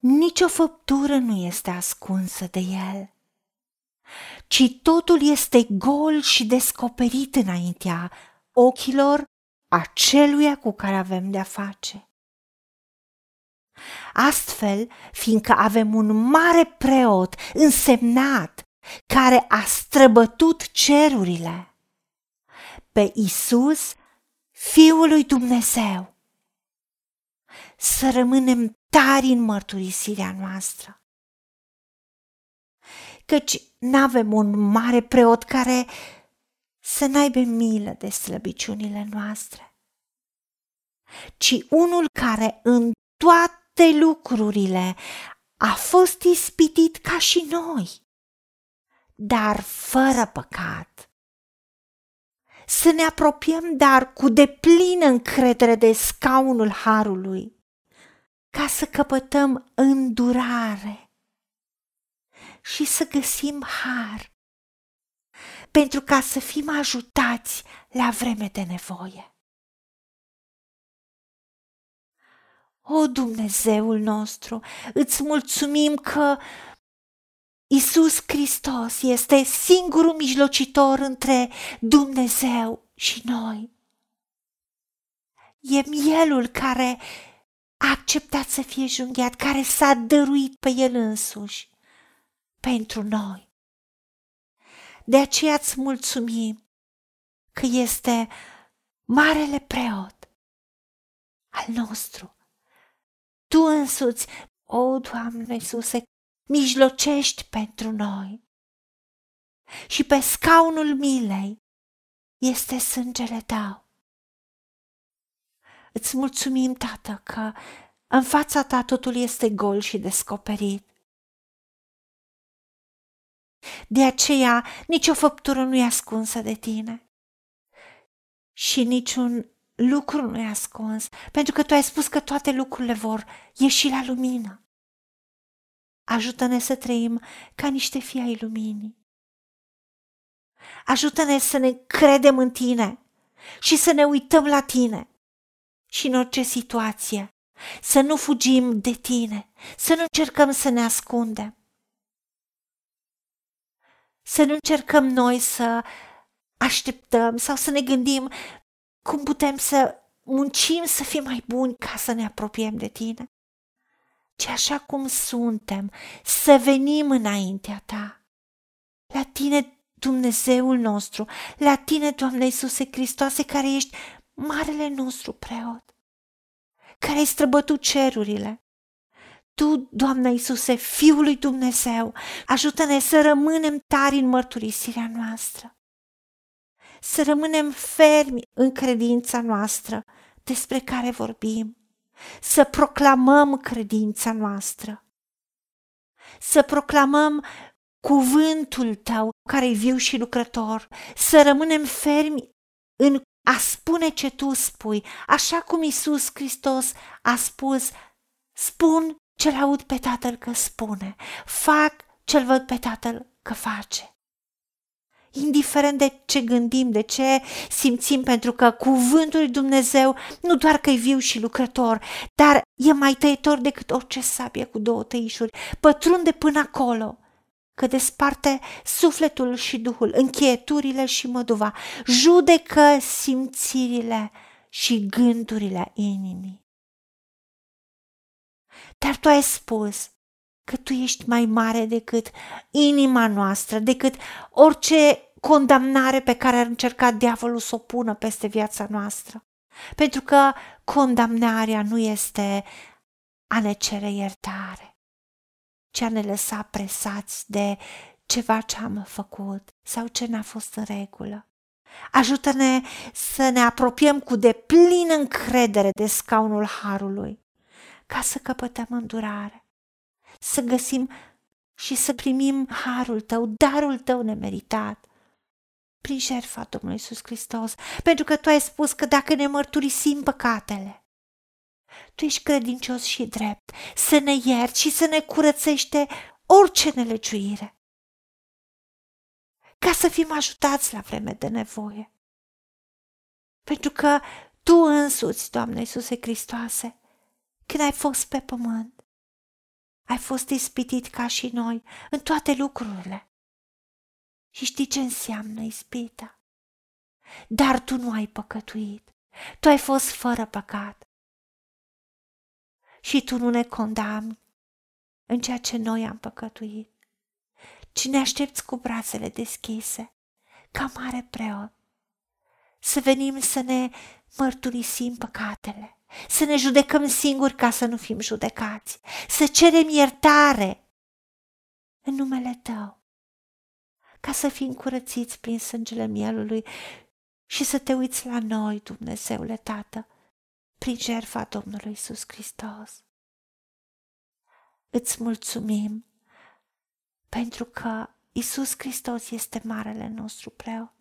Nici o făptură nu este ascunsă de el, ci totul este gol și descoperit înaintea ochilor aceluia cu care avem de-a face. Astfel, fiindcă avem un mare preot însemnat care a străbătut cerurile, pe Isus, Fiul lui Dumnezeu, să rămânem tari în mărturisirea noastră. Căci n-avem un mare preot care să n-aibă milă de slăbiciunile noastre, ci unul care în toate lucrurile a fost ispitit ca și noi, dar fără păcat. Să ne apropiem, dar cu deplină încredere de scaunul Harului, ca să căpătăm îndurare și să găsim har, pentru ca să fim ajutați la vreme de nevoie. O, Dumnezeul nostru, îți mulțumim că Isus Hristos este singurul mijlocitor între Dumnezeu și noi. E mielul care a acceptat să fie junghiat, care s-a dăruit pe el însuși pentru noi. De aceea îți mulțumim că este marele preot al nostru. Tu însuți, o, Doamne Iisuse, mijlocești pentru noi. Și pe scaunul milei este sângele tău. Îți mulțumim, Tată, că în fața ta totul este gol și descoperit. De aceea, nicio făptură nu e ascunsă de tine și niciun lucru nu e ascuns, pentru că tu ai spus că toate lucrurile vor ieși la lumină. Ajută-ne să trăim ca niște fii ai luminii. Ajută-ne să ne credem în tine și să ne uităm la tine și în orice situație, să nu fugim de tine, să nu încercăm să ne ascundem, să nu încercăm noi să așteptăm sau să ne gândim cum putem să muncim să fim mai buni ca să ne apropiem de tine, ci așa cum suntem, să venim înaintea ta, la tine, Dumnezeul nostru, la tine, Doamne Iisuse Hristoase, care ești marele nostru preot, care ai străbătut cerurile. Tu, Doamne Iisuse, Fiul lui Dumnezeu, ajută-ne să rămânem tari în mărturisirea noastră, să rămânem fermi în credința noastră despre care vorbim, să proclamăm credința noastră, să proclamăm cuvântul tău care e viu și lucrător, să rămânem fermi în a spune ce tu spui, așa cum Isus Hristos a spus, spun ce-l aud pe Tatăl că spune, fac ce-l văd pe Tatăl că face. Indiferent de ce gândim, de ce simțim, pentru că cuvântul lui Dumnezeu nu doar că e viu și lucrător, dar e mai tăitor decât orice sabie cu două tăișuri, pătrunde până acolo că desparte sufletul și duhul, încheieturile și măduva, judecă simțirile și gândurile inimii. Dar tu ai spus că tu ești mai mare decât inima noastră, decât orice condamnare pe care ar încerca diavolul să o pună peste viața noastră. Pentru că condamnarea nu este a ne cere iertare ce a ne lăsa presați de ceva ce am făcut sau ce n-a fost în regulă. Ajută-ne să ne apropiem cu de plină încredere de scaunul Harului, ca să căpătăm îndurare, să găsim și să primim Harul Tău, darul Tău nemeritat, prin jertfa Domnului Iisus Hristos, pentru că Tu ai spus că dacă ne mărturisim păcatele, tu ești credincios și drept, să ne ierți și să ne curățește orice nelegiuire, ca să fim ajutați la vreme de nevoie. Pentru că Tu însuți, Doamne Iisuse Hristoase, când ai fost pe pământ, fost ispitit ca și noi în toate lucrurile. Și știi ce înseamnă ispita? Dar tu nu ai păcătuit. Tu ai fost fără păcat. Și tu nu ne condamni în ceea ce noi am păcătuit, ci ne aștepți cu brațele deschise, ca mare preot, să venim să ne mărturisim păcatele, să ne judecăm singuri ca să nu fim judecați, să cerem iertare în numele Tău, ca să fim curățiți prin sângele mielului și să te uiți la noi, Dumnezeule Tată, prin jertfa Domnului Isus Hristos. Îți mulțumim pentru că Isus Hristos este marele nostru preot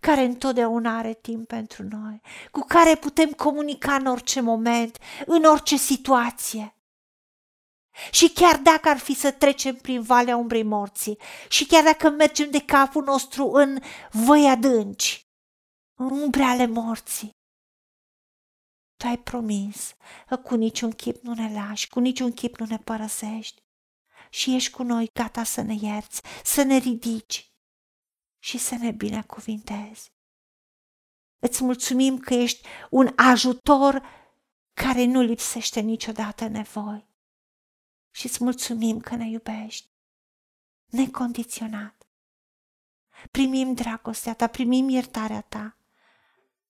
care întotdeauna are timp pentru noi, cu care putem comunica în orice moment, în orice situație. Și chiar dacă ar fi să trecem prin valea umbrei morții, și chiar dacă mergem de capul nostru în văi adânci, în umbre ale morții, tu ai promis că cu niciun chip nu ne lași, cu niciun chip nu ne părăsești și ești cu noi gata să ne ierți, să ne ridici și să ne binecuvintezi. Îți mulțumim că ești un ajutor care nu lipsește niciodată nevoi. Și îți mulțumim că ne iubești necondiționat. Primim dragostea ta, primim iertarea ta